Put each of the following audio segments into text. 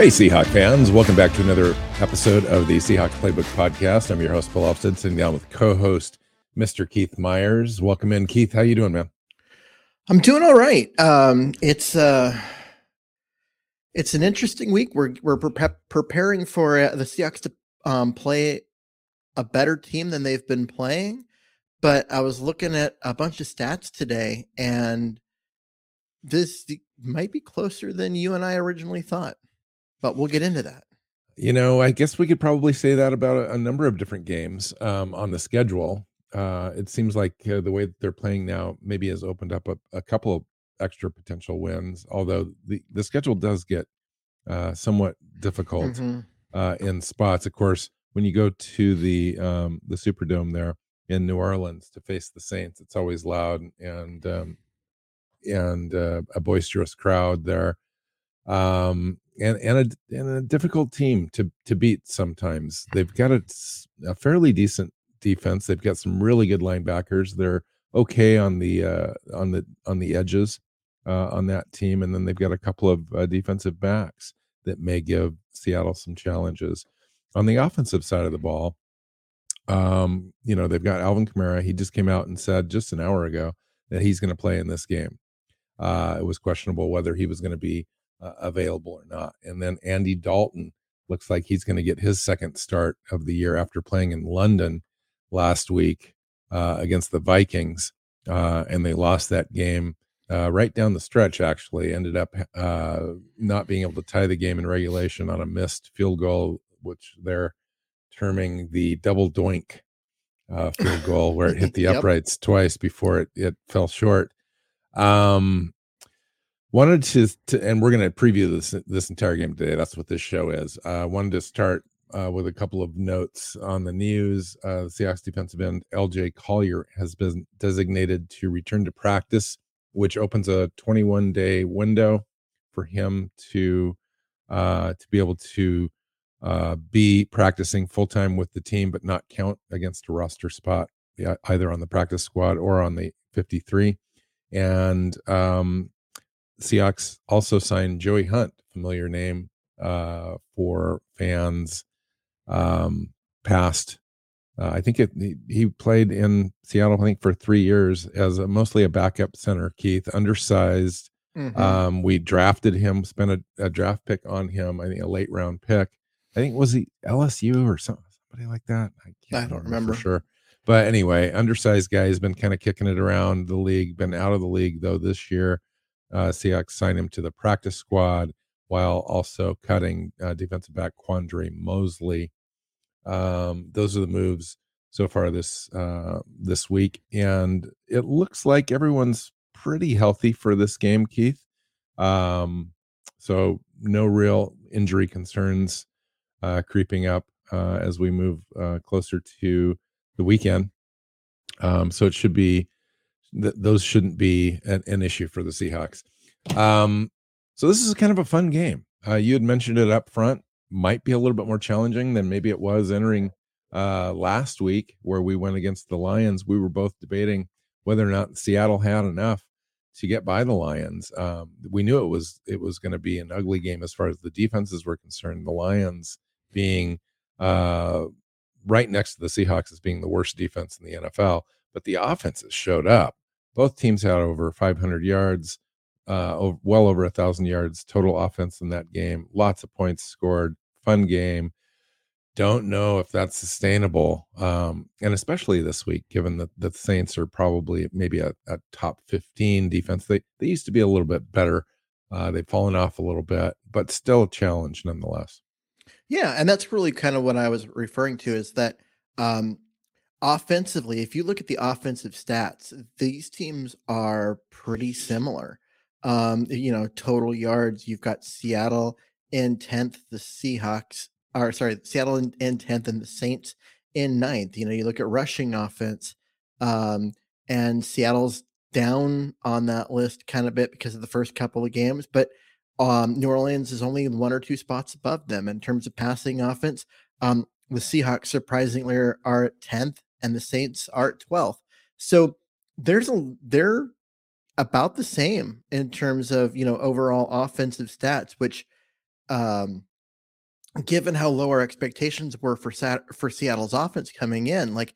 Hey, Seahawk fans. Welcome back to another episode of the Seahawks Playbook Podcast. I'm your host, Bill Alvstad, sitting down with co-host Mr. Keith Myers. Welcome in, Keith. How you doing, man? I'm doing all right. Um, it's uh, it's an interesting week. We're we're pre- preparing for uh, the Seahawks to um, play a better team than they've been playing. But I was looking at a bunch of stats today, and this might be closer than you and I originally thought but we'll get into that. You know, I guess we could probably say that about a, a number of different games um, on the schedule. Uh, it seems like uh, the way that they're playing now maybe has opened up a, a couple of extra potential wins, although the, the schedule does get uh, somewhat difficult mm-hmm. Uh, in spots. Of course, when you go to the um, the Superdome there in New Orleans to face the Saints, it's always loud and um, and uh, a boisterous crowd there. Um, and and a, and a difficult team to to beat sometimes. They've got a, a fairly decent defense. They've got some really good linebackers. They're okay on the uh, on the on the edges uh, on that team, and then they've got a couple of uh, defensive backs that may give Seattle some challenges. On the offensive side of the ball, um, you know they've got Alvin Kamara. He just came out and said just an hour ago that he's going to play in this game. Uh, it was questionable whether he was going to be uh, available or not. And then Andy Dalton looks like he's going to get his second start of the year after playing in London last week uh, against the Vikings. Uh, and they lost that game uh, right down the stretch, actually. Ended up uh, not being able to tie the game in regulation on a missed field goal, which they're terming the double doink uh, field goal, where it hit the yep. uprights twice before it, it fell short. Um, wanted to, to and we're going to preview this this entire game today. That's what this show is. I uh, wanted to start uh, with a couple of notes on the news. Uh, seahawks defensive end lj collier has been designated to return to practice which opens a 21 day window for him to uh, to be able to uh, be practicing full time with the team but not count against a roster spot either on the practice squad or on the 53 and um, Seahawks also signed Joey Hunt, familiar name uh, for fans. Um, past, uh, I think it, he, he, played in Seattle, I think, for three years as a, mostly a backup center. Keith, undersized. Mm-hmm. Um, we drafted him, spent a, a, draft pick on him. I think a late round pick. I think was he LSU or something, somebody like that. I can't I don't remember for sure. But anyway, undersized guy has been kind of kicking it around the league. Been out of the league though this year uh, Seahawks signed him to the practice squad while also cutting uh, defensive back Quandre Mosely. Um, those are the moves so far this uh, this week, and it looks like everyone's pretty healthy for this game, Keith. Um, so no real injury concerns uh, creeping up uh, as we move uh, closer to the weekend. Um, so it should be th- those shouldn't be an, an, issue for the Seahawks. Um, so this is kind of a fun game. Uh, you had mentioned it up front. Might be a little bit more challenging than maybe it was entering uh, last week, where we went against the Lions. We were both debating whether or not Seattle had enough to get by the Lions. Um, we knew it was it was going to be an ugly game as far as the defenses were concerned. The Lions being uh, right next to the Seahawks as being the worst defense in the NFL, but the offenses showed up both teams had over 500 yards, uh, well over a thousand yards total offense in that game. Lots of points scored. Fun game. Don't know if that's sustainable, um, and especially this week, given that the Saints are probably maybe a, a, top 15 defense. They they used to be a little bit better. Uh, they've fallen off a little bit, but still a challenge nonetheless. Yeah, and that's really kind of what I was referring to is that um, offensively, if you look at the offensive stats, these teams are pretty similar. um, you know, total yards, you've got Seattle in 10th, the Seahawks or sorry, Seattle in, in 10th and the Saints in ninth. You know, you look at rushing offense, um, and Seattle's down on that list kind of bit because of the first couple of games, but um, New Orleans is only one or two spots above them in terms of passing offense. Um, the Seahawks surprisingly are, are at 10th and the Saints are at 12th. So there's a they're about the same in terms of you know overall offensive stats, which um given how low our expectations were for Sat- for Seattle's offense coming in, like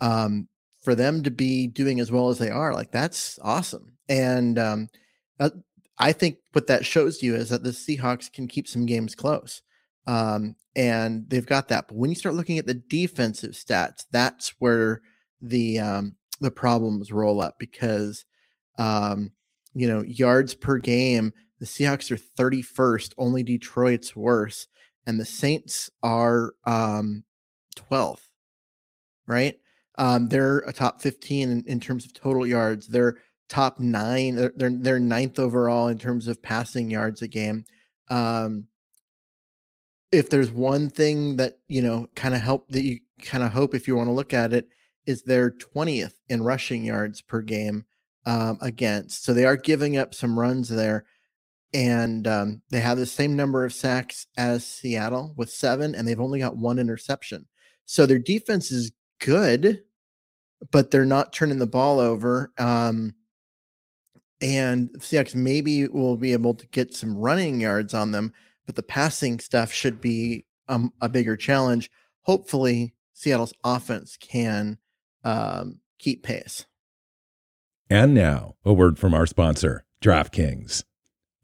um for them to be doing as well as they are, like that's awesome. And um uh, I think what that shows you is that the Seahawks can keep some games close. Um, and they've got that. But when you start looking at the defensive stats, that's where the um, the problems roll up because um, you know yards per game. The Seahawks are 31st. Only Detroit's worse, and the Saints are um, 12th. Right? Um, they're a top 15 in, in terms of total yards. They're top nine. They're, they're, they're ninth overall in terms of passing yards a game. Um, if there's one thing that you know kind of help that you kind of hope if you want to look at it is they're 20th in rushing yards per game um, against. So they are giving up some runs there. And um, they have the same number of sacks as Seattle with seven, and they've only got one interception. So their defense is good, but they're not turning the ball over. Um, and Seahawks maybe will be able to get some running yards on them, but the passing stuff should be um, a bigger challenge. Hopefully, Seattle's offense can um, keep pace. And now, a word from our sponsor, DraftKings.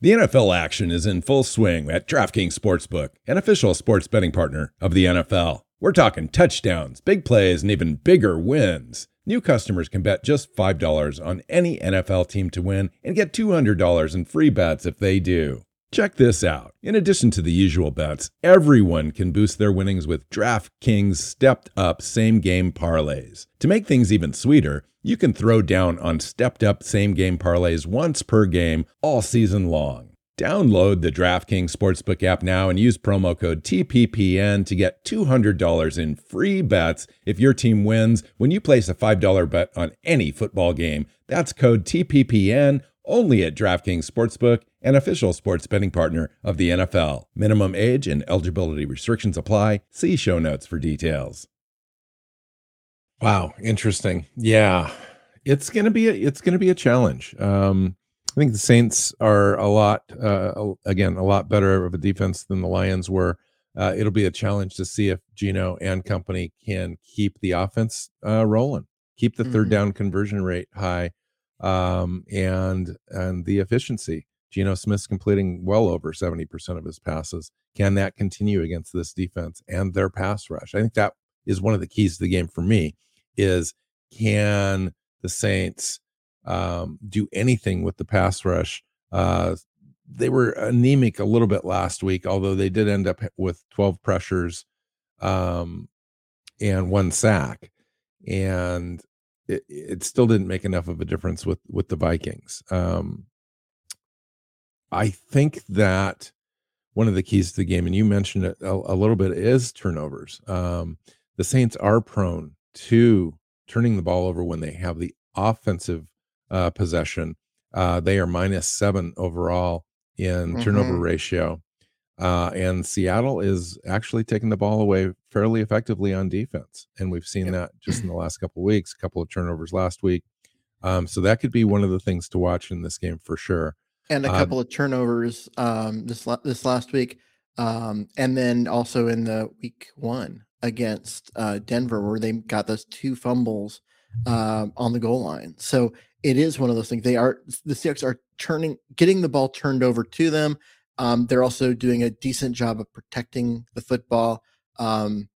The NFL action is in full swing at DraftKings Sportsbook, an official sports betting partner of the NFL. We're talking touchdowns, big plays, and even bigger wins. New customers can bet just $5 on any NFL team to win and get $200 in free bets if they do. Check this out. In addition to the usual bets, everyone can boost their winnings with DraftKings stepped up same game parlays. To make things even sweeter, you can throw down on stepped up same game parlays once per game all season long. Download the DraftKings Sportsbook app now and use promo code TPPN to get $200 in free bets if your team wins when you place a $5 bet on any football game. That's code TPPN only at DraftKings Sportsbook, an official sports betting partner of the NFL. Minimum age and eligibility restrictions apply. See show notes for details. Wow, interesting. Yeah, it's gonna be a, it's gonna be a challenge. Um, I think the Saints are a lot uh, again a lot better of a defense than the Lions were. Uh, it'll be a challenge to see if Geno and company can keep the offense uh, rolling, keep the mm-hmm. third down conversion rate high um, and and the efficiency. Geno Smith's completing well over 70% of his passes. Can that continue against this defense and their pass rush? I think that is one of the keys to the game for me is can the Saints um, do anything with the pass rush? Uh, they were anemic a little bit last week, although they did end up with 12 pressures um, and one sack. And it, it still didn't make enough of a difference with with the Vikings. Um, I think that one of the keys to the game, and you mentioned it a, a little bit, is turnovers. Um, the Saints are prone to turning the ball over when they have the offensive uh, possession. Uh, they are minus seven overall in mm-hmm. turnover ratio. Uh, and Seattle is actually taking the ball away fairly effectively on defense, and we've seen yep. that just in the last couple of weeks. A couple of turnovers last week, um, so that could be one of the things to watch in this game for sure. And a uh, couple of turnovers um, this this last week, um, and then also in the week one against uh, Denver, where they got those two fumbles uh, on the goal line. So it is one of those things. They are the Seahawks are turning, getting the ball turned over to them. Um, they're also doing a decent job of protecting the football. Um,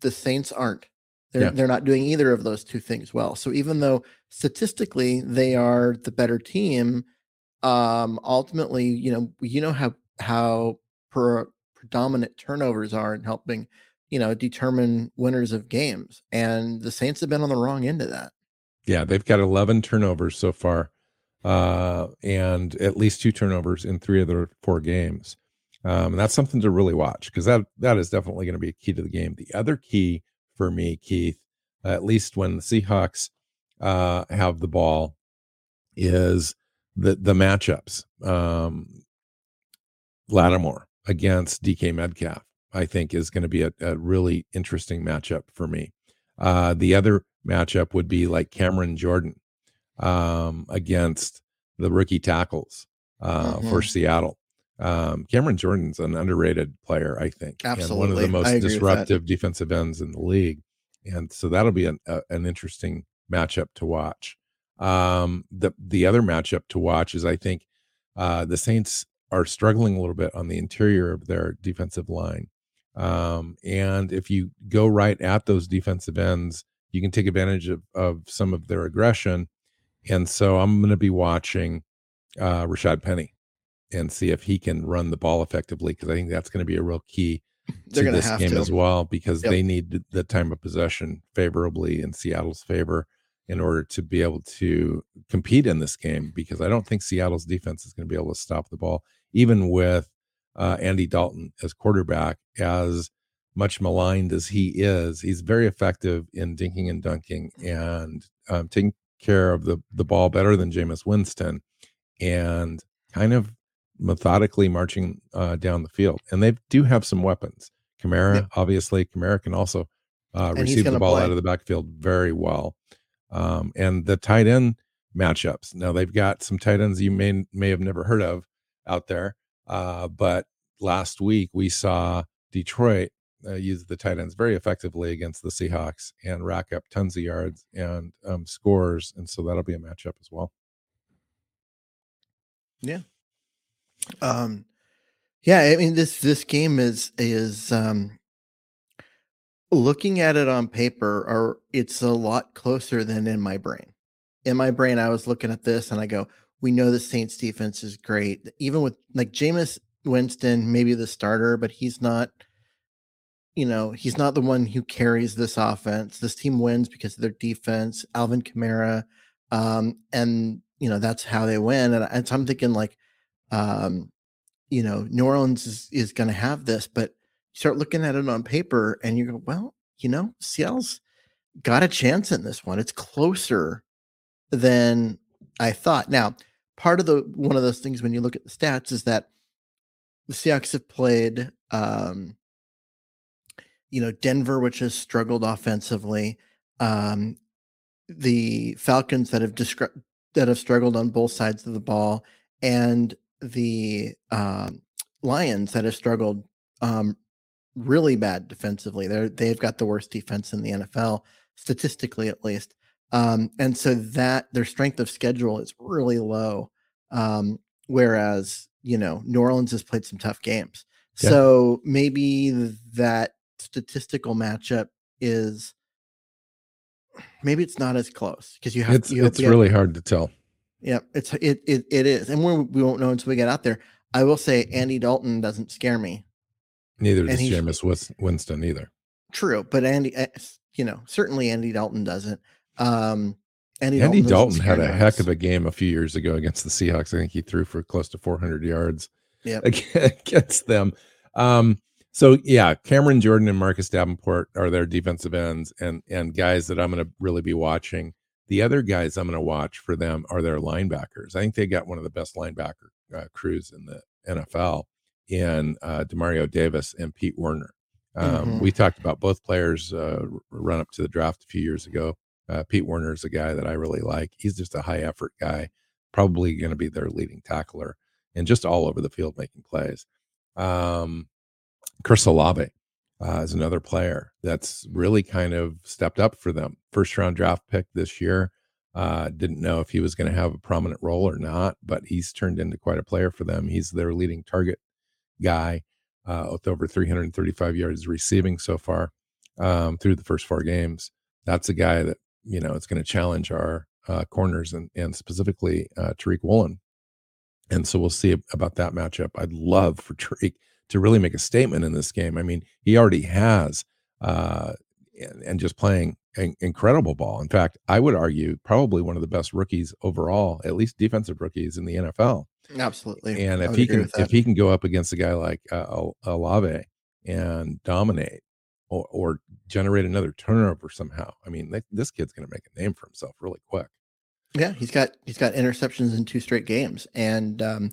the Saints aren't. They're yeah. they're not doing either of those two things well. So even though statistically they are the better team, um, ultimately, you know, you know how how per, predominant turnovers are in helping, you know, determine winners of games. And the Saints have been on the wrong end of that. Yeah, they've got 11 turnovers so far uh, and at least two turnovers in three of their four games. Um, and that's something to really watch because that that is definitely going to be a key to the game. The other key for me, Keith, at least when the Seahawks uh, have the ball, is the the matchups. Um, Lattimore against DK Metcalf, I think, is going to be a, a, really interesting matchup for me. Uh, the other matchup would be like Cameron Jordan um, against the rookie tackles uh, mm-hmm. for Seattle. Um, Cameron Jordan's an underrated player, I think, Absolutely. and one of the most disruptive defensive ends in the league. And so that'll be an, a, an interesting matchup to watch. Um, the the other matchup to watch is I think uh, the Saints are struggling a little bit on the interior of their defensive line. Um, and if you go right at those defensive ends, you can take advantage of, of some of their aggression. And so I'm going to be watching uh, Rashad Penny and see if he can run the ball effectively because I think that's going to be a real key They're to this game to. as well because yep. they need the time of possession favorably in Seattle's favor in order to be able to compete in this game because I don't think Seattle's defense is going to be able to stop the ball even with uh, Andy Dalton as quarterback as much maligned as he is he's very effective in dinking and dunking and um, taking care of the the ball better than Jameis Winston and kind of methodically marching uh, down the field. And they do have some weapons. Kamara, yeah. obviously, Kamara can also uh, receive the ball play. out of the backfield very well. Um, and the tight end matchups. Now they've got some tight ends you may may have never heard of out there, uh, but last week we saw Detroit uh, use the tight ends very effectively against the Seahawks and rack up tons of yards and um, scores, and so that'll be a matchup as well. Yeah, um, yeah, I mean this this game is is um looking at it on paper or it's a lot closer than in my brain. In my brain, I was looking at this and I go, we know the Saints defense is great. Even with like Jameis Winston, maybe the starter, but he's not, you know, he's not the one who carries this offense. This team wins because of their defense, Alvin Kamara. Um, and you know, that's how they win. And, and so I'm thinking like um, you know, New Orleans is, is going to have this, but you start looking at it on paper and you go, well, you know, Seattle's got a chance in this one. It's closer than I thought. Now, part of the one of those things when you look at the stats is that the Seahawks have played, um, you know, Denver, which has struggled offensively, um, the Falcons that have that have struggled on both sides of the ball, and the um, Lions that have struggled um, really bad defensively. They're they've got the worst defense in the NFL statistically, at least. Um, and so that their strength of schedule is really low. Um, whereas you know New Orleans has played some tough games. Yeah. So maybe that statistical matchup is maybe it's not as close because you have it's, you it's really hard to tell yeah, it's it it, it is, and we we won't know until we get out there. I will say Andy Dalton doesn't scare me. Neither does Jameis Winston either. True, but Andy, eh, you know, certainly Andy Dalton doesn't. Um, Andy, Andy Dalton, Dalton had a heck of a game a few years ago against the Seahawks. I think he threw for close to 400 yards against them. Um, so yeah, Cameron Jordan and Marcus Davenport are their defensive ends and and guys that I'm going to really be watching. The other guys I'm going to watch for them are their linebackers. I think they got one of the best linebacker uh, crews in the NFL in uh, Demario Davis and Pete Werner. Um, mm-hmm. We talked about both players uh, run up to the draft a few years ago. Uh, Pete Werner is a guy that I really like. He's just a high effort guy, probably going to be their leading tackler and just all over the field making plays. Um, Chris Olave uh, is another player that's really kind of stepped up for them. First round draft pick this year. Uh, didn't know if he was going to have a prominent role or not, but he's turned into quite a player for them. He's their leading target guy uh, with over 335 yards receiving so far um, through the first four games. That's a guy that you know it's going to challenge our uh, corners and and specifically uh, Tariq Woolen. And so we'll see about that matchup. I'd love for Tariq to really make a statement in this game. I mean, he already has, uh, and, and just playing in- incredible ball. In fact, I would argue probably one of the best rookies overall, at least defensive rookies in the NFL. Absolutely. And if he can if he can go up against a guy like uh, Olave and dominate or, or generate another turnover somehow, I mean, th- this kid's going to make a name for himself really quick. Yeah, he's got he's got interceptions in two straight games, and um,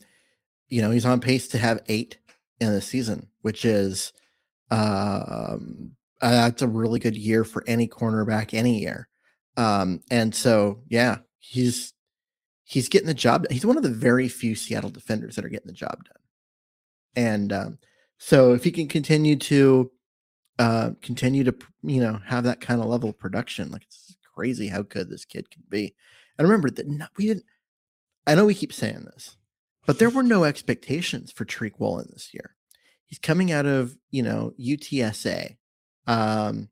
you know he's on pace to have eight in the season, which is um, uh, that's a really good year for any cornerback any year. Um, and so yeah, he's he's getting the job. He's one of the very few Seattle defenders that are getting the job done. And um, so if he can continue to uh, continue to you know have that kind of level of production, like it's crazy how good this kid can be. And remember that no, we didn't. I know we keep saying this, but there were no expectations for Tariq Woolen this year. He's coming out of you know UTSA, um,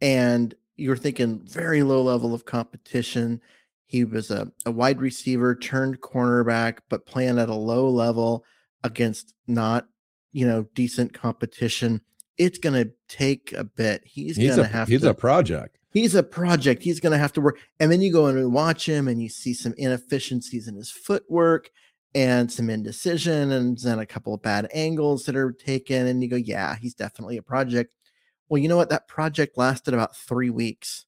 and you're thinking very low level of competition. He was a, a wide receiver turned cornerback, but playing at a low level against not you know decent competition. It's going to take a bit. He's, He's going to have he's to a project. he's a project. He's going to have to work. And then you go in and watch him and you see some inefficiencies in his footwork and some indecision and then a couple of bad angles that are taken. And you go, yeah, he's definitely a project. Well, you know what? That project lasted about three weeks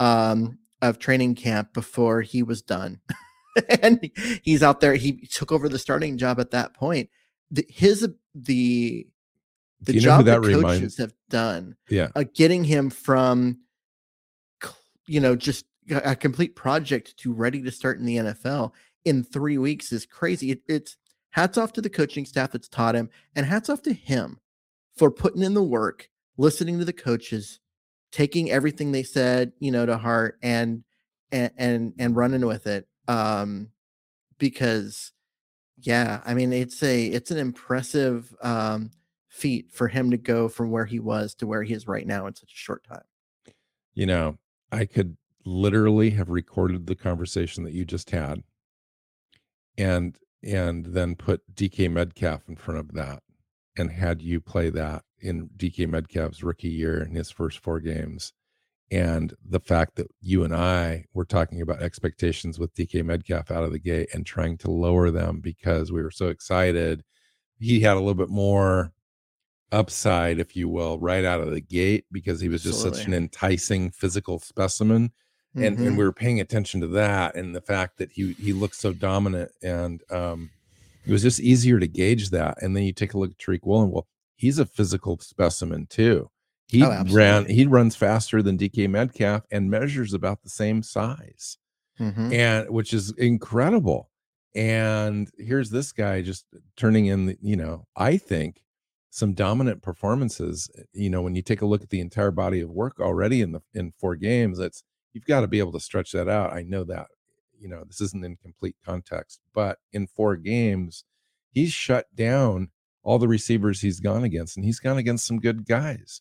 um, of training camp before he was done. and he's out there. He took over the starting job at that point. The, his, the, the you job that that coaches reminds- have done Yeah. uh, getting him from you know just a a complete project to ready to start in the NFL in three weeks is crazy. It, it's hats off to the coaching staff that's taught him, and hats off to him for putting in the work, listening to the coaches, taking everything they said, you know, to heart, and and and, and running with it. Um, because yeah, I mean, it's a it's an impressive um feat for him to go from where he was to where he is right now in such a short time. You know, I could literally have recorded the conversation that you just had and and then put DK Metcalf in front of that and had you play that in DK Metcalf's rookie year in his first four games. And the fact that you and I were talking about expectations with DK Metcalf out of the gate and trying to lower them because we were so excited. He had a little bit more upside, if you will, right out of the gate because he was just such an enticing physical specimen. And and Mhm. we were paying attention to that and the fact that he he looked so dominant and um it was just easier to gauge that. And then you take a look at Tariq Woolen. Well, he's a physical specimen too. He Oh, ran he runs faster than DK Metcalf and measures about the same size Mhm. and which is incredible. And here's this guy just turning in, the, you know, I think some dominant performances. You know, when you take a look at the entire body of work already in the in four games, that's you've got to be able to stretch that out. I know that, you know, this isn't in complete context, but in four games, he's shut down all the receivers he's gone against, and he's gone against some good guys.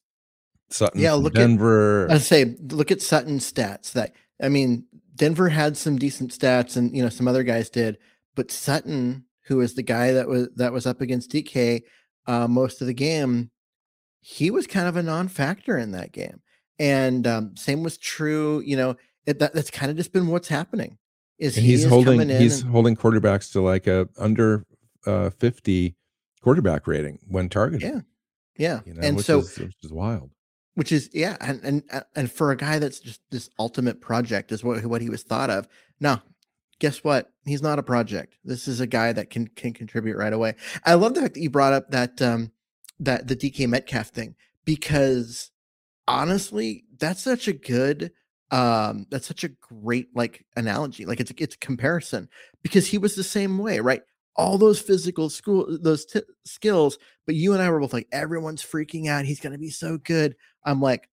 Sutton, Yeah, look at- Denver. I say, look at Sutton's stats. That I mean, Denver had some decent stats, and you know some other guys did, but Sutton, who is the guy that was that was up against DK uh, most of the game, he was kind of a non-factor in that game. And um, same was true. You know, it, that, that's kind of just been what's happening. Is and he he's is holding he's and- holding quarterbacks to like a under uh 50 quarterback rating when targeted Yeah. yeah, you know and so is which is wild which is yeah and and uh, and for a guy that's just this ultimate project is what what he was thought of no guess what he's not a project this is a guy that can can contribute right away i love the fact that you brought up that um that the dk metcalf thing because honestly that's such a good um that's such a great like analogy like it's it's a comparison because he was the same way right all those physical school those t- skills but you and i were both like everyone's freaking out he's going to be so good i'm like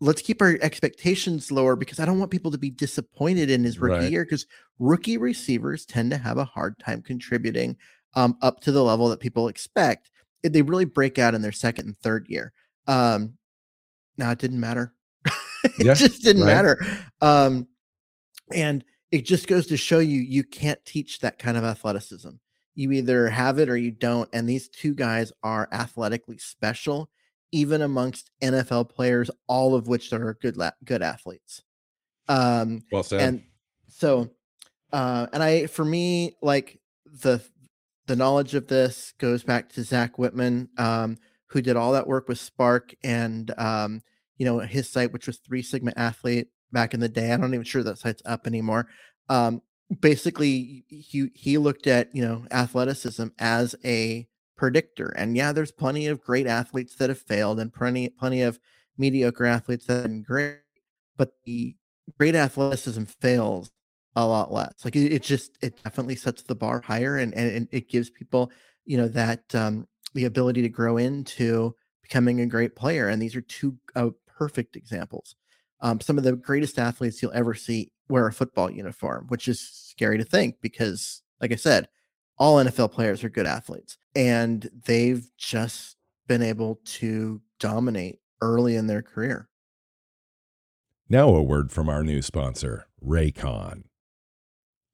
let's keep our expectations lower because i don't want people to be disappointed in his rookie Right. year because rookie receivers tend to have a hard time contributing um, up to the level that people expect they really break out in their second and third year um now it didn't matter it Yeah, just didn't right. matter um and it just goes to show you you can't teach that kind of athleticism you either have it or you don't and these two guys are athletically special even amongst NFL players, all of which are good la- good athletes. Um, well said. And so, uh, and I, for me, like the the knowledge of this goes back to Zach Whitman, um, who did all that work with SPARQ and um, you know his site, which was Three Sigma Athlete back in the day. I'm not even sure that site's up anymore. Um, basically, he he looked at you know athleticism as a predictor, and yeah, there's plenty of great athletes that have failed, and plenty plenty of mediocre athletes that have been great, but the great athleticism fails a lot less. Like it, it, just it definitely sets the bar higher and, and it gives people, you know, that um the ability to grow into becoming a great player. And these are two uh, perfect examples. Um, some of the greatest athletes you'll ever see wear a football uniform, which is scary to think because, like I said, all NFL players are good athletes and they've just been able to dominate early in their career. Now, a word from our new sponsor, Raycon.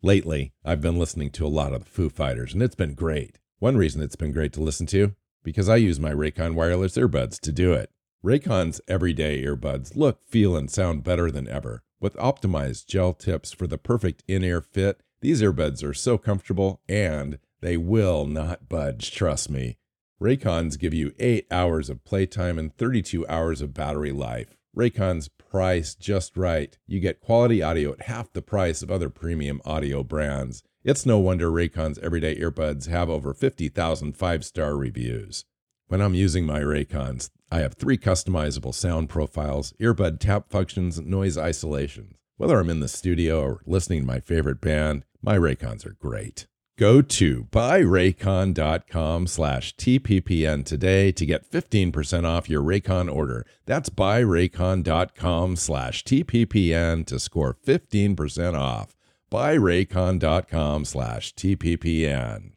Lately, I've been listening to a lot of the Foo Fighters, and it's been great. One reason it's been great to listen to, because I use my Raycon wireless earbuds to do it. Raycon's everyday earbuds look, feel, and sound better than ever. With optimized gel tips for the perfect in ear fit, these earbuds are so comfortable and they will not budge, trust me. Raycons give you 8 hours of playtime and 32 hours of battery life. Raycon's price just right. You get quality audio at half the price of other premium audio brands. It's no wonder Raycon's everyday earbuds have over 50,000 five star reviews. When I'm using my Raycons, I have three customizable sound profiles, earbud tap functions, and noise isolation. Whether I'm in the studio or listening to my favorite band, my Raycons are great. Go to buyraycon.com slash TPPN today to get 15% off your Raycon order. That's buyraycon.com slash TPPN to score 15% off. Buyraycon.com slash TPPN.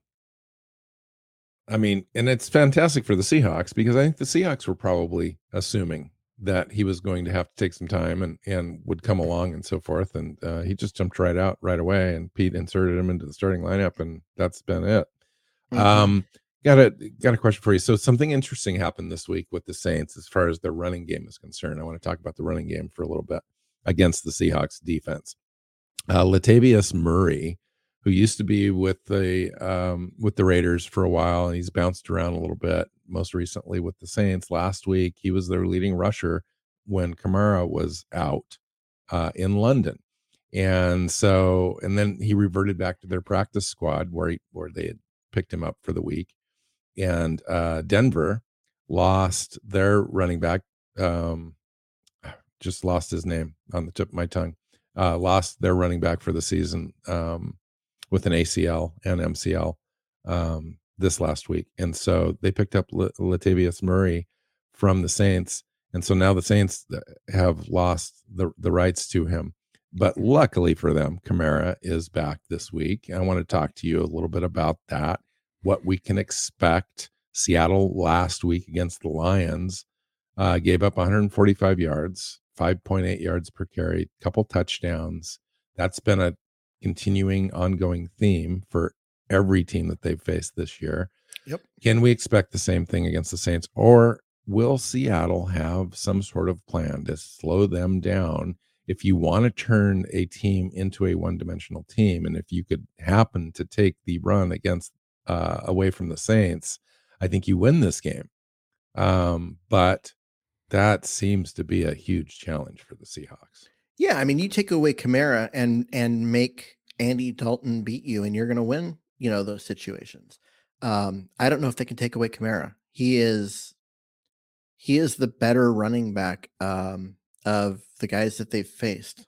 I mean, and it's fantastic for the Seahawks because I think the Seahawks were probably assuming that he was going to have to take some time and and would come along and so forth. And uh, he just jumped right out right away and pete inserted him into the starting lineup and that's been it. Mm-hmm. um got a got a question for you. So something interesting happened this week with the saints as far as their running game is concerned. I want to talk about the running game for a little bit against the seahawks defense uh latavius murray who used to be with the um, with the Raiders for a while, and he's bounced around a little bit. Most recently with the Saints last week, he was their leading rusher when Kamara was out uh, in London, and so and then he reverted back to their practice squad where he, where they had picked him up for the week, and uh, Denver lost their running back. Um, just lost his name on the tip of my tongue. Uh, lost their running back for the season. Um, with an ACL and MCL um, this last week, and so they picked up Latavius Murray from the Saints, and so now the Saints uh, have lost the the rights to him. But luckily for them, Kamara is back this week. I want to talk to you a little bit about that, what we can expect. Seattle last week against the Lions uh, gave up 145 yards, 5.8 yards per carry, couple touchdowns. That's been a continuing ongoing theme for every team that they've faced this year. Yep. Can we expect the same thing against the Saints or will Seattle have some sort of plan to slow them down if you want to turn a team into a one-dimensional team and if you could happen to take the run against uh, away from the Saints, I think you win this game. Um, but that seems to be a huge challenge for the Seahawks. Yeah, I mean, you take away Kamara and and make Andy Dalton beat you, and you're going to win. You know those situations. Um, I don't know if they can take away Kamara. He is he is the better running back um, of the guys that they've faced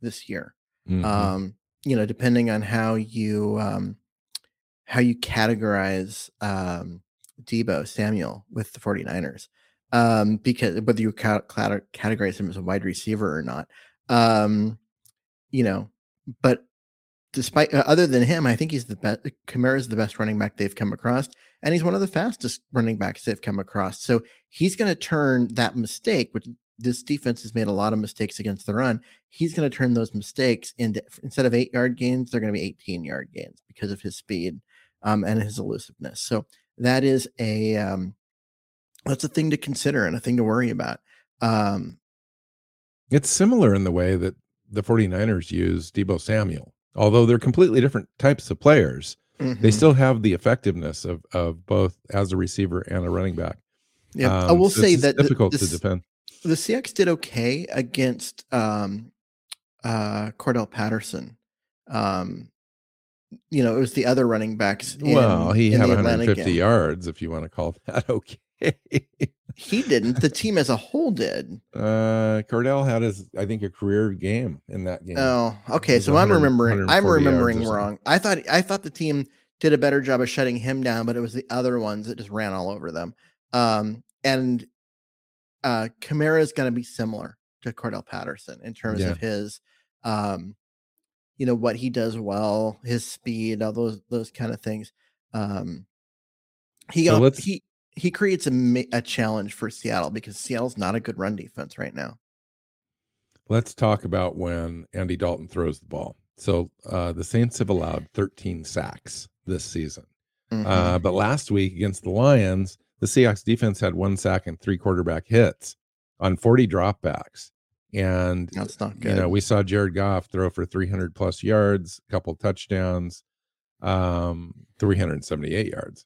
this year. Mm-hmm. Um, you know, depending on how you um, how you categorize um, Deebo Samuel with the 49ers. Um, because whether you ca- categorize him as a wide receiver or not, um, you know, but despite uh, other than him, I think he's the best. Kamara is the best running back they've come across, and he's one of the fastest running backs they've come across. So he's going to turn that mistake, which this defense has made a lot of mistakes against the run. He's going to turn those mistakes into instead of eight yard gains, they're going to be 18 yard gains because of his speed um, and his elusiveness. So that is a um, that's a thing to consider and a thing to worry about. Um, it's similar in the way that the 49ers use Deebo Samuel. Although they're completely different types of players, mm-hmm. they still have the effectiveness of of both as a receiver and a running back. Yeah, um, I will so say that difficult the, to defend. The Seahawks did okay against um, uh, Cordarrelle Patterson. Um, you know, it was the other running backs. In, well, he had 150 yards, if you want to call that okay. he didn't. The team as a whole did. Uh, Cardell had his, I think, a career game in that game. Oh, okay. So I'm remembering. I'm remembering wrong. I thought I thought the team did a better job of shutting him down, but it was the other ones that just ran all over them. Um, and uh, Kamara is going to be similar to Cordarrelle Patterson in terms yeah. of his, um, you know, what he does well, his speed, all those those kind of things. Um, he so he he creates a a challenge for Seattle because Seattle's not a good run defense right now. Let's talk about when Andy Dalton throws the ball. So uh, the Saints have allowed 13 sacks this season, mm-hmm. uh, but last week against the Lions, the Seahawks defense had one sack and three quarterback hits on 40 dropbacks. And that's not good. You know, we saw Jared Goff throw for 300 plus yards, a couple touchdowns, um, 378 yards,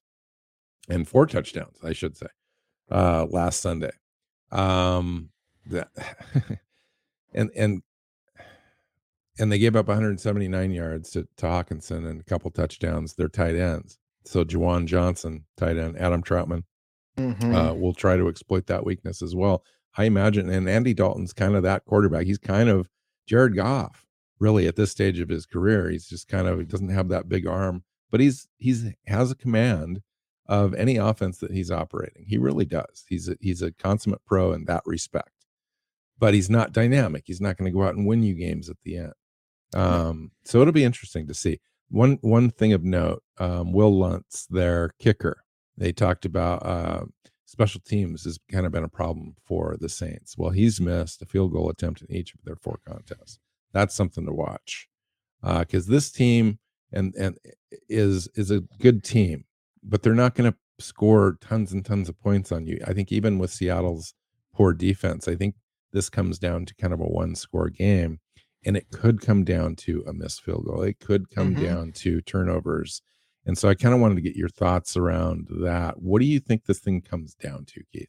and four touchdowns, I should say, uh, last Sunday. Um, that and and and they gave up 179 yards to, to Hockenson and a couple touchdowns. They're tight ends. So Juwan Johnson, tight end, Adam Trautman, mm-hmm. uh, will try to exploit that weakness as well. I imagine, and Andy Dalton's kind of that quarterback. He's kind of Jared Goff, really, at this stage of his career. He's just kind of he doesn't have that big arm, but he's he's has a command of any offense that he's operating. He really does. He's a, he's a consummate pro in that respect. But he's not dynamic. He's not going to go out and win you games at the end. Um, so it'll be interesting to see. One one thing of note: um, Wil Lutz, their kicker, they talked about uh, special teams has kind of been a problem for the Saints. Well, he's missed a field goal attempt in each of their four contests. That's something to watch because uh, this team and and is is a good team, but they're not going to score tons and tons of points on you. I think even with Seattle's poor defense, I think this comes down to kind of a one score game. And it could come down to a missed field goal. It could come mm-hmm. down to turnovers and so I kind of wanted to get your thoughts around that. What do you think this thing comes down to, Keith?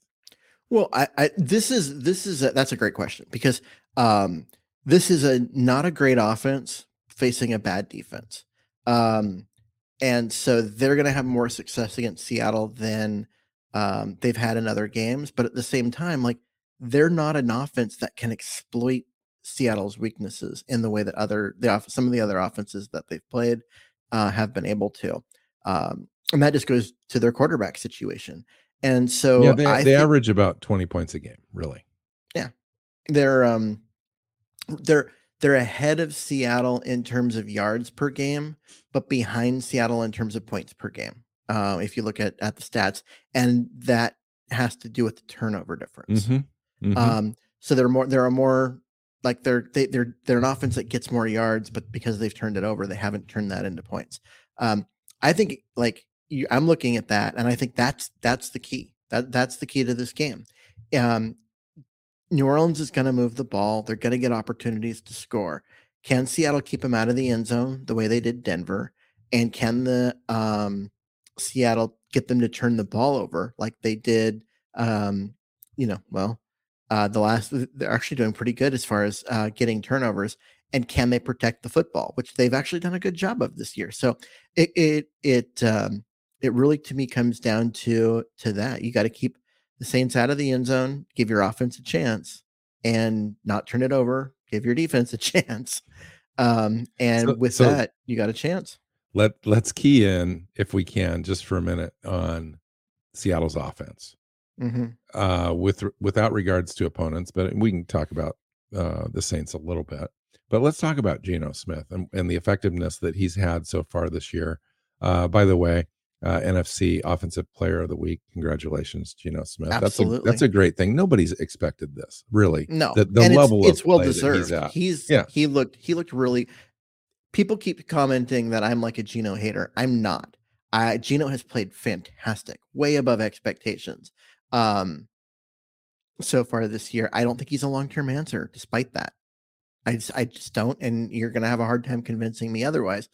Well, I, I this is this is a, that's a great question because um, this is a not a great offense facing a bad defense, um, and so they're going to have more success against Seattle than um, they've had in other games. But at the same time, like they're not an offense that can exploit Seattle's weaknesses in the way that other the off, some of the other offenses that they've played uh, have been able to. Um, and that just goes to their quarterback situation. And so yeah, they, they think, average about 20 points a game, really. Yeah. They're um they're they're ahead of Seattle in terms of yards per game, but behind Seattle in terms of points per game. Uh, if you look at at the stats, and that has to do with the turnover difference. Mm-hmm. Mm-hmm. Um, so they're more there are more like they're they, they're they're an offense that gets more yards, but because they've turned it over, they haven't turned that into points. Um, I think like you, I'm looking at that, and I think that's that's the key. That that's the key to this game. Um, New Orleans is going to move the ball. They're going to get opportunities to score. Can Seattle keep them out of the end zone the way they did Denver? And can the um, Seattle get them to turn the ball over like they did? Um, you know, well, uh, the last they're actually doing pretty good as far as uh, getting turnovers and can they protect the football which they've actually done a good job of this year. So it it it um, it really to me comes down to to that. You got to keep the saints out of the end zone give your offense a chance and not turn it over give your defense a chance. Um, and so, with so that you got a chance. let let's key in if we can just for a minute on seattle's offense. Mm-hmm. Uh, with without regards to opponents. But we can talk about uh, the Saints a little bit. But let's talk about Geno Smith and, and the effectiveness that he's had so far this year. Uh, by the way, uh, NFC Offensive Player of the Week. Congratulations, Geno Smith. Absolutely. That's a that's a great thing. Nobody's expected this, really. No, the, the level it's, it's well deserved. He's, he's yeah. He looked he looked really. People keep commenting that I'm like a Geno hater. I'm not. I Geno has played fantastic, way above expectations. Um, so far this year. I don't think he's a long term answer, despite that. I just, I just don't, and you're going to have a hard time convincing me otherwise.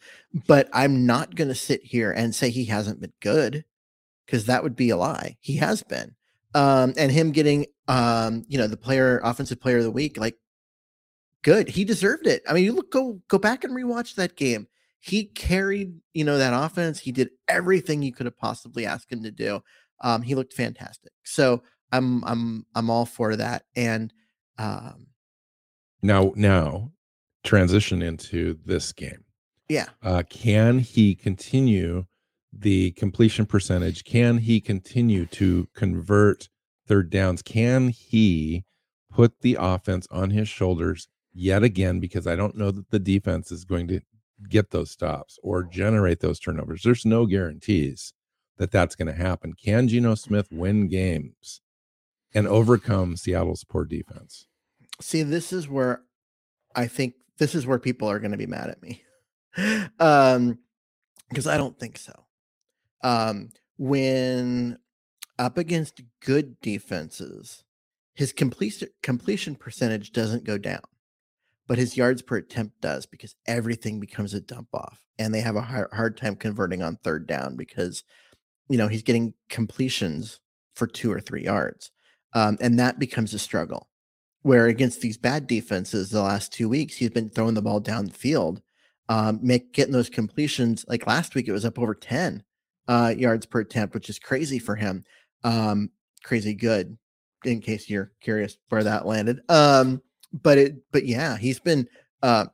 But I'm not going to sit here and say he hasn't been good, because that would be a lie. He has been, um, and him getting, um, you know, the player, offensive player of the week, like, good. He deserved it. I mean, you look, go, go back and rewatch that game. He carried, you know, that offense. He did everything you could have possibly asked him to do. Um, he looked fantastic. So I'm, I'm, I'm all for that. And, um, now, now transition into this game. yeah, Uh, can he continue the completion percentage? Can he continue to convert third downs? Can he put the offense on his shoulders yet again? Because I don't know that the defense is going to get those stops or generate those turnovers. There's no guarantees that that's going to happen. Can Geno Smith win games and overcome Seattle's poor defense? See, this is where I think this is where people are going to be mad at me. um because I don't think so. Um when up against good defenses, his completion completion percentage doesn't go down, but his yards per attempt does because everything becomes a dump off and they have a hard, hard time converting on third down because you know, he's getting completions for 2 or 3 yards. Um and that becomes a struggle where against these bad defenses the last two weeks he's been throwing the ball down the field um make getting those completions like last week it was up over 10 uh yards per attempt which is crazy for him um crazy good in case you're curious where that landed um but it but yeah he's been uh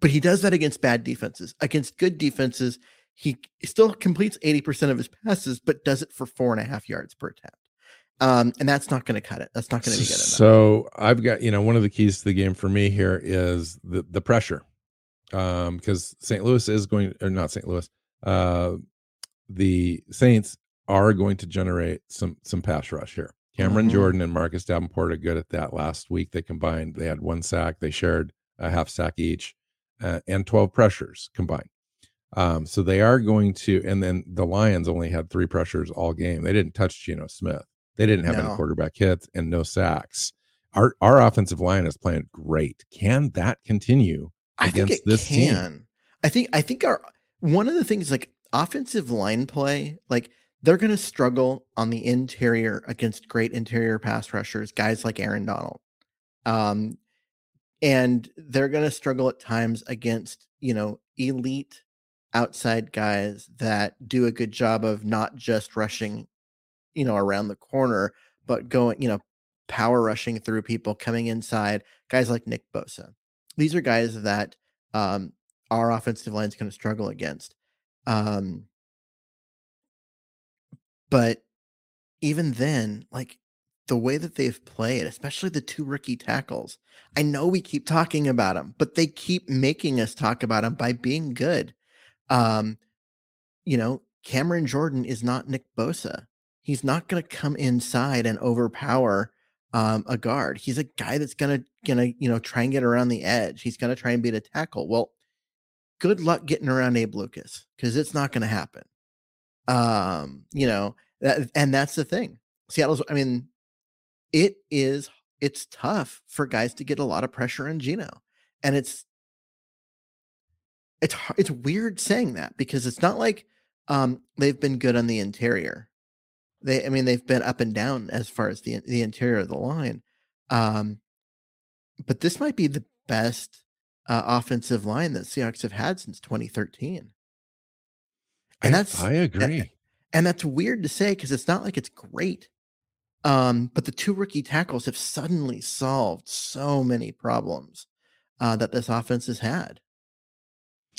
but he does that against bad defenses against good defenses he still completes 80% of his passes but does it for four and a half yards per attempt um, and that's not going to cut it. That's not going to be good enough. So I've got, you know, one of the keys to the game for me here is the the pressure. Um, because St. Louis is going or not St. Louis, uh the Saints are going to generate some some pass rush here. Cameron Mhm. Jordan and Marcus Davenport are good at that. Last week they combined, they had one sack, they shared a half sack each, uh, and 12 pressures combined. Um, so they are going to, and then the Lions only had three pressures all game. They didn't touch Geno Smith. They didn't have any quarterback hits and no sacks. Our our offensive line is playing great. Can that continue I think it this team? can. I think I think our one of the things like offensive line play, like they're going to struggle on the interior against great interior pass rushers, guys like Aaron Donald. Um, and they're going to struggle at times against, you know, elite outside guys that do a good job of not just rushing, you know, around the corner, but going, you know, power rushing through people coming inside, guys like Nick Bosa. These are guys that um, our offensive line is going to struggle against. Um, but even then, like the way that they've played, especially the two rookie tackles, I know we keep talking about them, but they keep making us talk about them by being good. Um, you know, Cameron Jordan is not Nick Bosa. He's not going to come inside and overpower um, a guard. He's a guy that's going to going to you know try and get around the edge. He's going to try and beat a tackle. Well, good luck getting around Abe Lucas because it's not going to happen. Um, you know, that, and that's the thing. Seattle's. I mean, it is. It's tough for guys to get a lot of pressure on Geno, and it's it's it's weird saying that because it's not like um they've been good on the interior. They I mean they've been up and down as far as the the interior of the line. Um but this might be the best uh, offensive line that Seahawks have had since 2013. And I- that's I agree. and that's weird to say because it's not like it's great. Um, but the two rookie tackles have suddenly solved so many problems uh, that this offense has had.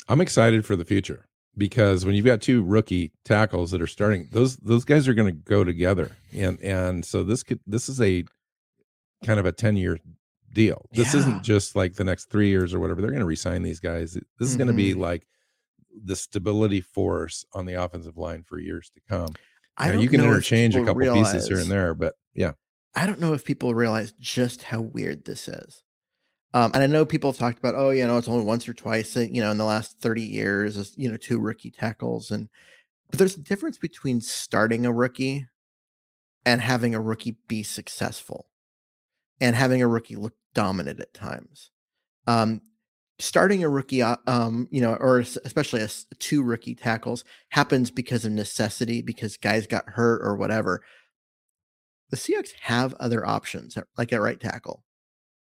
I'm excited for the future because when you've got two rookie tackles that are starting, those those guys are going to go together, and and so this could this is a kind of a ten year deal. This Yeah. isn't just like the next three years or whatever. They're going to resign these guys. This is going to be mm-hmm. like the stability force on the offensive line for years to come. I Now, you can interchange a couple pieces here and there, but yeah, I don't know if people realize just how weird this is. Um, and I know people have talked about, oh, you know, it's only once or twice, you know, in the last 30 years, you know, two rookie tackles. And, but there's a difference between starting a rookie and having a rookie be successful and having a rookie look dominant at times. Um, starting a rookie, uh, um, you know, or especially a, two rookie tackles happens because of necessity, because guys got hurt or whatever. The Seahawks have other options, like at right tackle.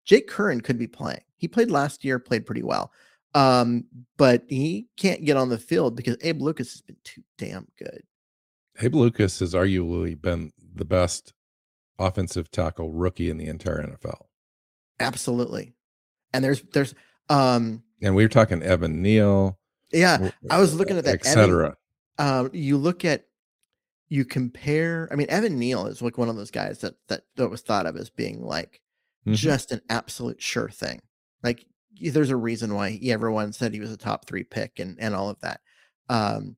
Jake Curhan could be playing. He played last year, played pretty well, um, but he can't get on the field because Abe Lucas has been too damn good. Abe Lucas has arguably been the best offensive tackle rookie in the entire NFL. Absolutely. And there's there's um and we were talking Evan Neal. Yeah, I was looking at that etc. Um, you look at you compare. I mean, Evan Neal is like one of those guys that that, that was thought of as being like mm-hmm. just an absolute sure thing. Like, there's a reason why everyone said he was a top three pick and and all of that. Um,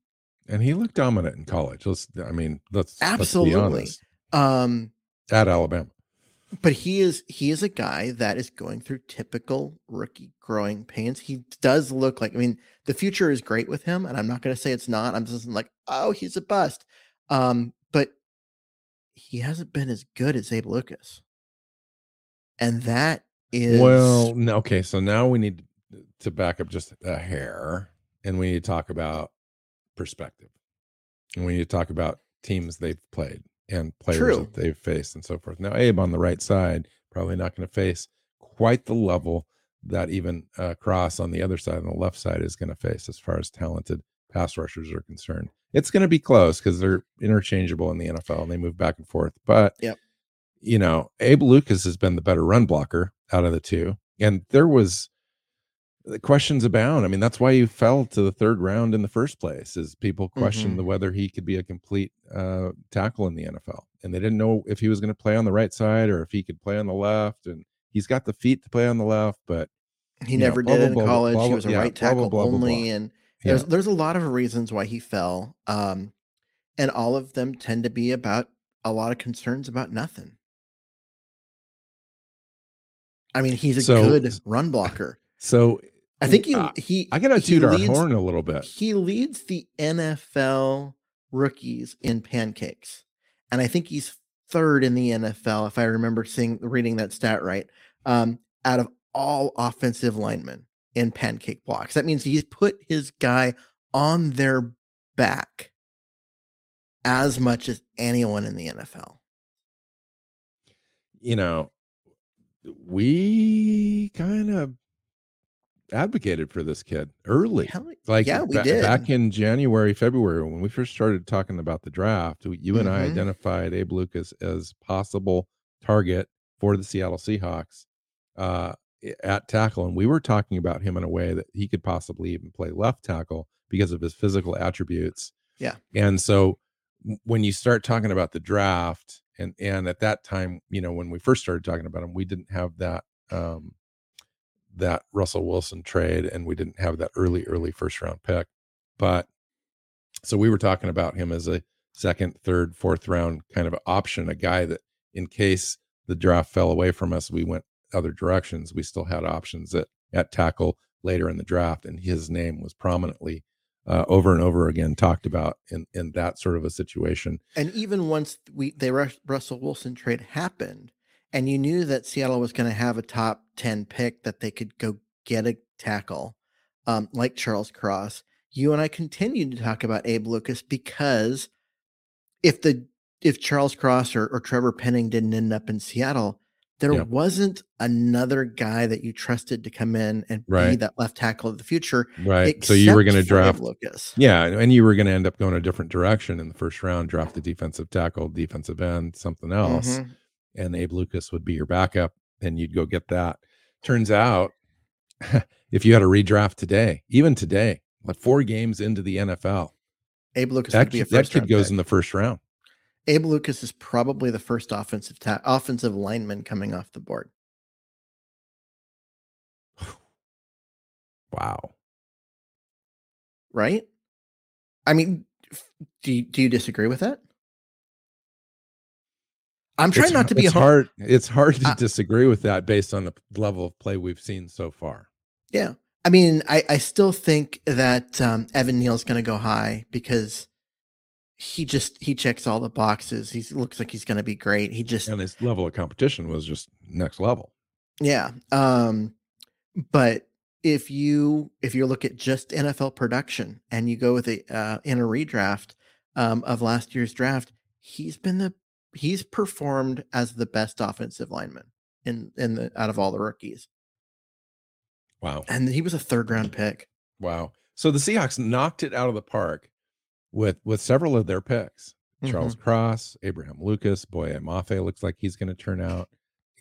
and he looked dominant in college. Let's, I mean, let's absolutely. Let's um, at Alabama but he is he is a guy that is going through typical rookie growing pains. He does look like I mean the future is great with him, and I'm not going to say it's not. I'm just like oh he's a bust, um, but he hasn't been as good as Abe Lucas, and that is well okay. So now we need to back up just a hair, and we need to talk about perspective, and we need to talk about teams they've played and players True. that they've faced and so forth. Now, Abe on the right side, probably not going to face quite the level that even uh, Cross on the other side, on the left side, is going to face as far as talented pass rushers are concerned. It's going to be close because they're interchangeable in the NFL and they move back and forth. But, yep. You know, Abe Lucas has been the better run blocker out of the two. And there was the questions abound. I mean, that's why you fell to the third round in the first place. Is people questioned mm-hmm. whether he could be a complete uh, tackle in the NFL, and they didn't know if he was going to play on the right side or if he could play on the left. And he's got the feet to play on the left, but he never know, did blah, in blah, college. Blah, he was a yeah, right tackle only, and there's yeah. there's a lot of reasons why he fell, um, and all of them tend to be about a lot of concerns about nothing. I mean, he's a so, good run blocker. So I think he uh, he I gotta toot our horn a little bit. He leads the NFL rookies in pancakes, and I think he's third in the NFL if I remember seeing reading that stat right. Um, out of all offensive linemen in pancake blocks, that means he's put his guy on their back as much as anyone in the NFL. You know, we kind of advocated for this kid early. Hell, like yeah, we ba- did. back in January, February, when we first started talking about the draft, you mm-hmm. and I mm-hmm. identified Abe Lucas as possible target for the Seattle Seahawks uh, at tackle. And we were talking about him in a way that he could possibly even play left tackle because of his physical attributes. Yeah. And so when you start talking about the draft, and and at that time, you know, when we first started talking about him, we didn't have that um that Russell Wilson trade and we didn't have that early, early first round pick. But so we were talking about him as a second, third, fourth round kind of option, a guy that in case the draft fell away from us, we went other directions. We still had options at, at tackle later in the draft, and his name was prominently uh, over and over again talked about in in that sort of a situation. And even once we the Russell Wilson trade happened, and you knew that Seattle was going to have a top 10 pick that they could go get a tackle um, like Charles Cross, you and I continued to talk about Abe Lucas because if the if Charles Cross or, or Trevor Penning didn't end up in Seattle, there yep. wasn't another guy that you trusted to come in and right. be that left tackle of the future. Right. So you were going to draft Lucas. Yeah, and you were going to end up going a different direction in the first round, draft the defensive tackle, defensive end, something else. Mm-hmm and Abe Lucas would be your backup, and you'd go get that. Turns out, if you had a redraft today, even today, like four games into the NFL, Abe Lucas that, kid, that kid goes pick. in the first round. Abe Lucas is probably the first offensive ta- offensive lineman coming off the board. Wow. Right? I mean, do you, do you disagree with that? I'm trying it's, not to be it's hard. It's hard to uh, disagree with that based on the level of play we've seen so far. Yeah, I mean, I I still think that um, Evan Neal's going to go high because he just he checks all the boxes. He looks like he's going to be great. He just and his level of competition was just next level. Yeah. Um, but if you if you look at just NFL production and you go with a uh, in a redraft um, of last year's draft, he's been the he's performed as the best offensive lineman in in the out of all the rookies. Wow. And he was a third round pick. Wow. So the Seahawks knocked it out of the park with with several of their picks. Charles Mhm. Cross, Abraham Lucas, Boye Mafe looks like he's going to turn out.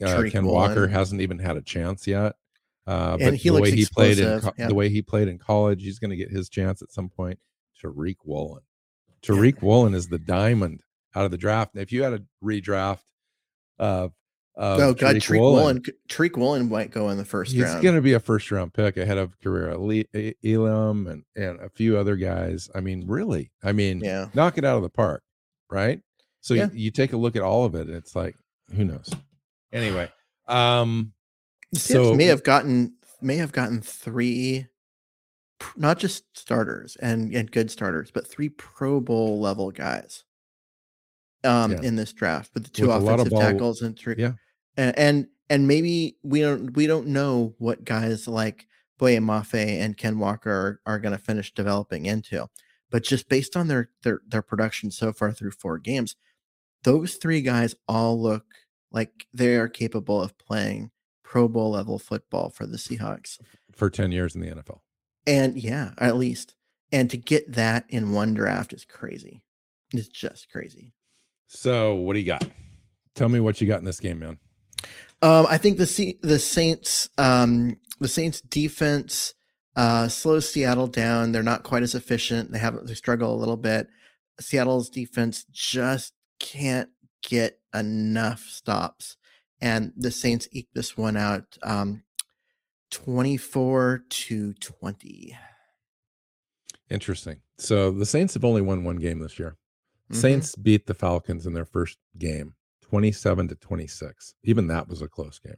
Uh, Ken Walker hasn't even had a chance yet. Uh, but he the looks way he played in co- yeah. the way he played in college, he's going to get his chance at some point. Tariq Woolen. Tariq Woolen is the diamond out of the draft. If you had a redraft of, oh God, Tariq Tariq Woolen, Woolen. Tariq Woolen might go in the first he's round. going to be a first round pick ahead of Carrera Elam and and a few other guys. I mean, really, I mean, yeah. knock it out of the park, right? So Yeah. you, you take a look at all of it, and it's like, who knows? Anyway, um, The So- may have gotten may have gotten three, not just starters and and good starters, but three Pro Bowl level guys. Um, Yeah. in this draft, with the two With a lot of offensive tackles and three, yeah. And, and and maybe we don't we don't know what guys like Boye Mafe and Ken Walker are, are going to finish developing into, but just based on their their their production so far through four games, those three guys all look like they are capable of playing Pro Bowl level football for the Seahawks. for ten years in the NFL. And yeah, at least. And to get that in one draft is crazy. It's just crazy. So what do you got? Tell me what you got in this game, man. Um, I think the the Saints um, the Saints defense uh, slows Seattle down. They're not quite as efficient. They have they struggle a little bit. Seattle's defense just can't get enough stops, and the Saints eke this one out, um, twenty four to twenty. Interesting. So the Saints have only won one game this year. Mhm. Saints beat the Falcons in their first game, twenty-seven to twenty-six. Even that was a close game.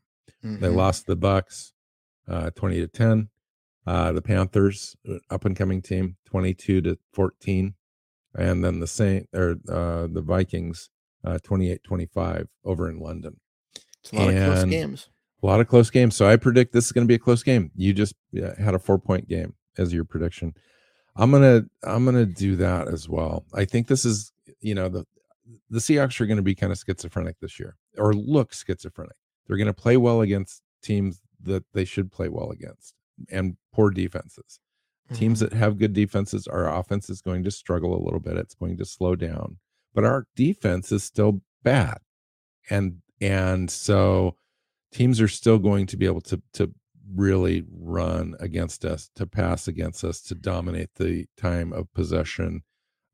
They Mhm. lost the Bucs, uh, twenty to ten. Uh, the Panthers, up and coming team, twenty-two to fourteen, and then the Saint or uh, the Vikings, uh, 28-25 over in London. It's a lot of close games. A lot of close games. So I predict this is going to be a close game. You just had a four point game as your prediction. I'm gonna I'm gonna do that as well. I think this is you know the the Seahawks are going to be kind of schizophrenic this year or look schizophrenic. They're going to play well against teams that they should play well against and poor defenses. Teams Mhm. that have good defenses, our offense is going to struggle a little bit. It's going to slow down, but our defense is still bad, and and so teams are still going to be able to to really run against us, to pass against us, to dominate the time of possession.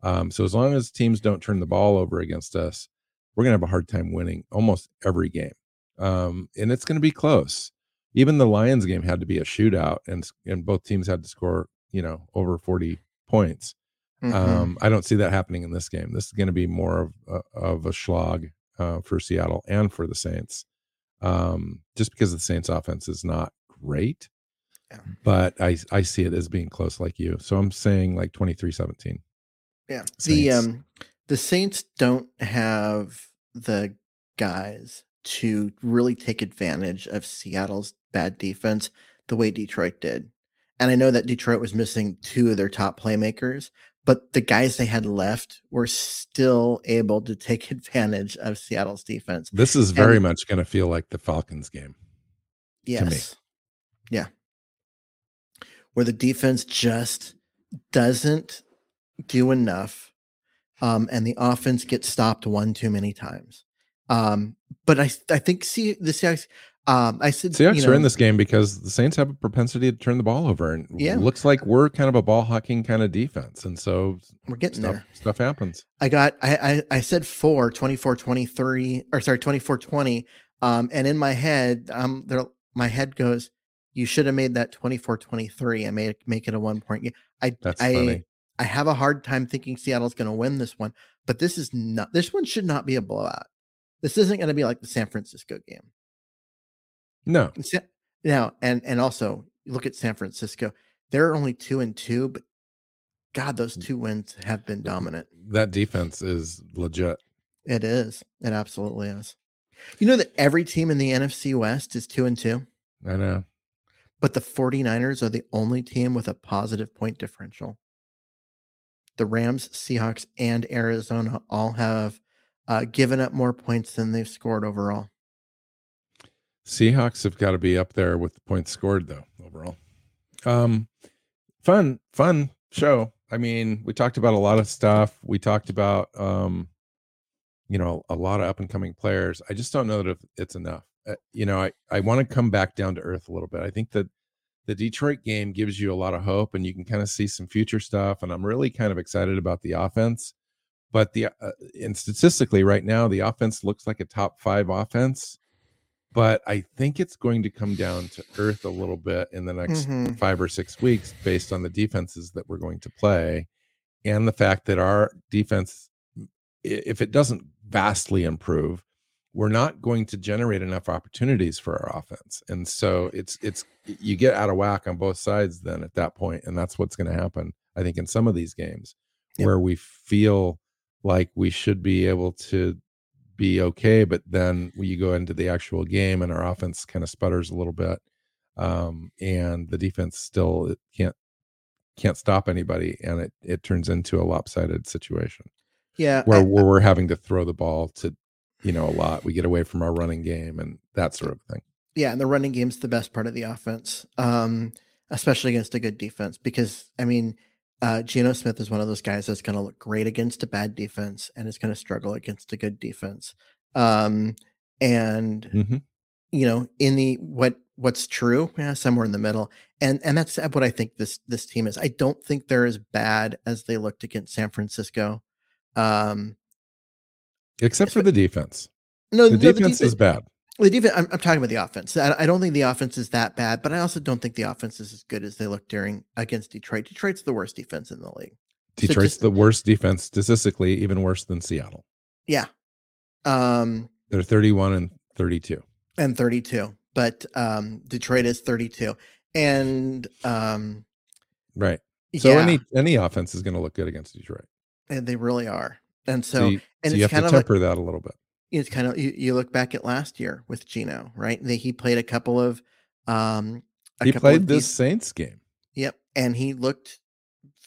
Um, so as long as teams don't turn the ball over against us, we're going to have a hard time winning almost every game, um, and it's going to be close. Even the Lions game had to be a shootout, and and both teams had to score, you know, over forty points. Mhm. Um, I don't see that happening in this game. This is going to be more of a, of a slog uh, for Seattle and for the Saints, um, just because the Saints' offense is not great. Yeah. But I I see it as being close, like you. So I'm saying like 23-17. Yeah. The Saints. um the Saints don't have the guys to really take advantage of Seattle's bad defense the way Detroit did. And I know that Detroit was missing two of their top playmakers, but the guys they had left were still able to take advantage of Seattle's defense. This is very and- much going to feel like the Falcons game. Yes. me. Yeah. Where the defense just doesn't do enough. Um, and the offense gets stopped one too many times. Um, but I I think see the Seahawks. Um, I said Seahawks you are in this game because the Saints have a propensity to turn the ball over, and Yeah. it looks like we're kind of a ball hawking kind of defense, and so We're getting stuff there. stuff happens. I got I, I I said four, 24 23 or sorry 24 20 um and in my head um there my head goes you should have made that 24 23 and made make it a one point game. I That's I funny. I have a hard time thinking Seattle's going to win this one, but this is not this one should not be a blowout. This isn't going to be like the San Francisco game. No, Now, and and also look at San Francisco, they're only 2 and 2, but God, those mm. two wins have been dominant. That defense is legit. It is. It absolutely is. You know that every team in the NFC West is two and two, I know. but the 49ers are the only team with a positive point differential. The Rams, Seahawks, and Arizona all have uh, given up more points than they've scored overall. Seahawks have got to be up there with the points scored though overall. Um fun fun show. I mean, we talked about a lot of stuff. We talked about um you know, a lot of up and coming players. I just don't know that it's enough. Uh, you know, I I want to come back down to earth a little bit. I think that the Detroit game gives you a lot of hope and you can kind of see some future stuff and I'm really kind of excited about the offense. But the uh, and statistically right now the offense looks like a top 5 offense but I think it's going to come down to earth a little bit in the next Mhm. five or six weeks based on the defenses that we're going to play and the fact that our defense, if it doesn't vastly improve, we're not going to generate enough opportunities for our offense. And so it's, it's, you get out of whack on both sides then at that point, And that's what's going to happen, I think, in some of these games Yep. where we feel like we should be able to be okay, but then when you go into the actual game and our offense kind of sputters a little bit, um, and the defense still it can't can't stop anybody, and it it turns into a lopsided situation Yeah. where I- where we're having to throw the ball to you know a lot. We get away from our running game and that sort of thing. Yeah, and the running game's the best part of the offense, um, especially against a good defense. Because I mean, uh, Geno Smith is one of those guys that's going to look great against a bad defense and is going to struggle against a good defense. Um, and Mhm. you know, in the what what's true, yeah, somewhere in the middle. And and that's what I think this this team is. I don't think they're as bad as they looked against San Francisco. Um, Except for the defense, no, the no, defense is bad. The defense, I'm, I'm talking about the offense. I, I don't think the offense is that bad, but I also don't think the offense is as good as they look during against Detroit. Detroit's the worst defense in the league. So Detroit's just- the worst defense statistically, even worse than Seattle. Yeah. Um, They're 31 and 32. and 32, but um, Detroit is 32. And um, Right. So yeah, any any offense is going to look good against Detroit. and they really are. And So, so, you, and so you it's have kind to of like, temper that a little bit. it's kind of you, you look back at last year with Geno, right? That he played a couple of um, a He played this dec- Saints game. Yep, and he looked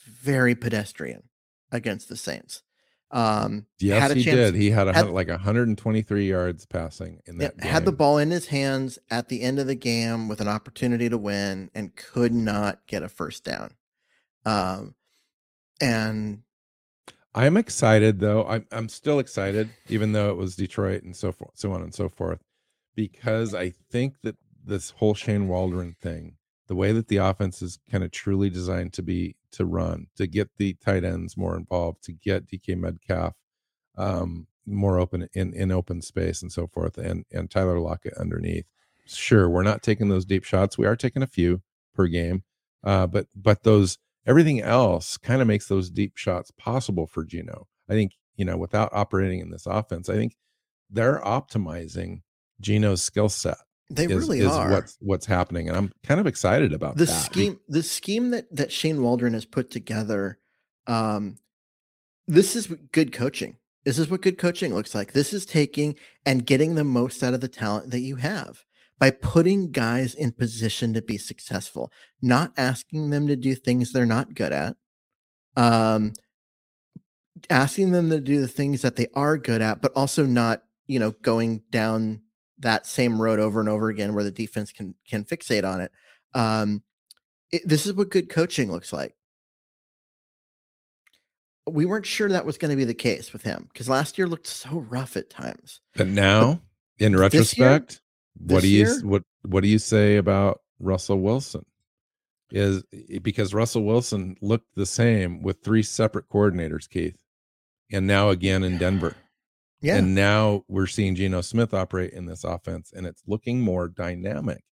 very pedestrian against the Saints. Um, Yes, had a he chance- did. He had, a, had- like 123 yards passing in that yep, had the ball in his hands at the end of the game with an opportunity to win, and could not get a first down. Um, and I'm excited though. I'm I'm still excited, even though it was Detroit and so forth, so on and so forth, because I think that this whole Shane Waldron thing, the way that the offense is kind of truly designed to be to run, to get the tight ends more involved, to get DK Metcalf um, more open in in open space and so forth, and and Tyler Lockett underneath. Sure, we're not taking those deep shots. We are taking a few per game, uh, but but those everything else kind of makes those deep shots possible for Geno. I think, you know, without operating in this offense, I think they're optimizing Geno's skill set. they Is, really is are. what's what's happening. And I'm kind of excited about the that. scheme the scheme that that Shane Waldron has put together um this is good coaching this is what good coaching looks like this is taking and getting the most out of the talent that you have by putting guys in position to be successful not asking them to do things they're not good at um asking them to do the things that they are good at but also not you know going down that same road over and over again where the defense can can fixate on it. Um it, this is what good coaching looks like. We weren't sure that was going to be the case with him because last year looked so rough at times. But now, in this year- retrospect, what do you year- what what do you say about Russell Wilson? Is because Russell Wilson looked the same with three separate coordinators, Keith, and now again in Denver. yeah And now we're seeing Geno Smith operate in this offense, and it's looking more dynamic.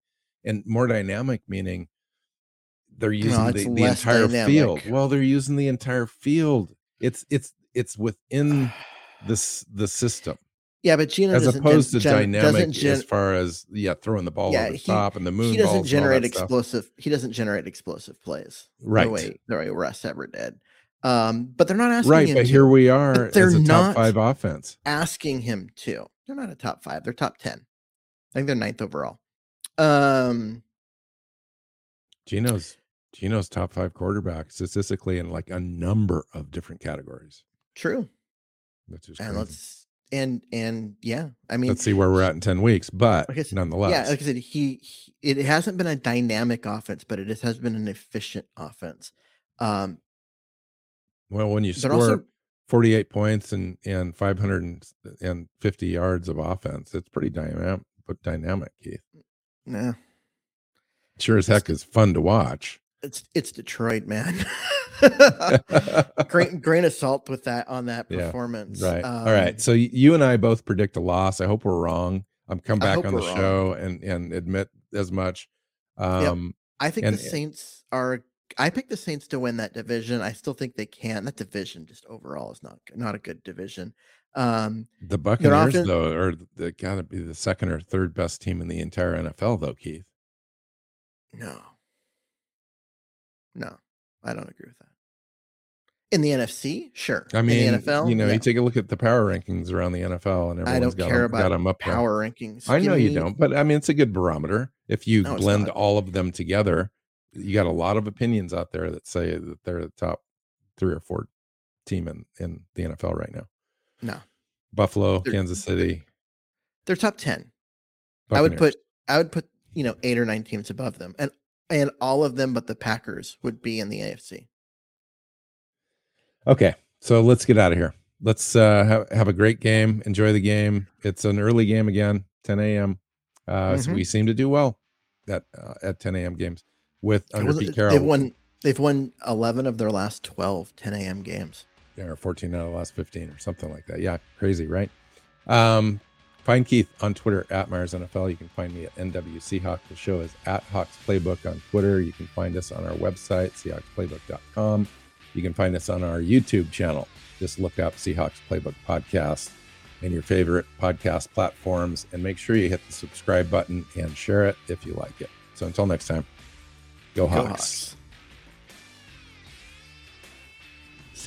And more dynamic meaning they're using it's the, the entire field. Well, they're using the entire field. It's it's it's within this the system yeah but Geno as opposed gen- to gen- dynamic gen- as far as yeah throwing the ball Yeah, over the he- top and the moon he doesn't generate that stuff. explosive he doesn't generate explosive plays Right. the way the way Russ ever did Um, but they're not asking right, him but to. here we are they're as a top not- five offense. asking him to. They're not a top five. They're top ten. I think they're ninth overall. Um, Geno's Geno's top five quarterback statistically in like a number of different categories. true. That's just And crazy. let's and and yeah, I mean, let's see where we're at in 10 weeks. But Like said- nonetheless, yeah, like I said, he, he it hasn't been a dynamic offense, but it has been an efficient offense. Um, well, when you score also 48 points and and 550 yards of offense, it's pretty dynamic. But dynamic, Keith. Yeah, Sure as heck is fun to watch. It's it's Detroit, man. grain grain of salt with that on that Yeah, performance. Right. All Um, right. So you and I both predict a loss. I hope we're wrong. I'm come back on the we're wrong. show and and admit as much. Um I think and- the Saints are. I picked the Saints to win that division. I still think they can. That division just overall is not not a good division. Um, the Buccaneers offen- though are they gotta be the second or third best team in the entire NFL though, Keith. no, no, I don't agree with that. In the NFC, sure. I mean, in the NFL, you know, yeah. you take a look at the power rankings around the NFL, and I everyone's don't got care them, got about 'em up there. power rankings. I know you me- don't, but I mean, it's a good barometer. If you No, blend all of them together, you got a lot of opinions out there that say that they're the top three or four team in, in the NFL right now. No, Buffalo, They're- Kansas City. they're top ten. I would put I would put you know eight or nine teams above them, and and all of them but the Packers would be in the AFC. Okay, so let's get out of here. Let's uh, have, have a great game. Enjoy the game. It's an early game again, 10 a.m. Uh, So Mhm. we seem to do well at uh, at 10 a.m. games with under Pete They've won. They've won eleven of their last 12 10 a.m. games. Yeah, or 14 out of the last 15 or something like that. Yeah, crazy, right? Um, find Keith on Twitter at Myers NFL. You can find me at NW Seahawk. The show is at Hawks Playbook on Twitter. You can find us on our website, SeahawksPlaybook.com. You can find us on our YouTube channel. Just look up Seahawks Playbook Podcast in your favorite podcast platforms and make sure you hit the subscribe button and share it if you like it. So until next time, go, Go Hawks. Hawks.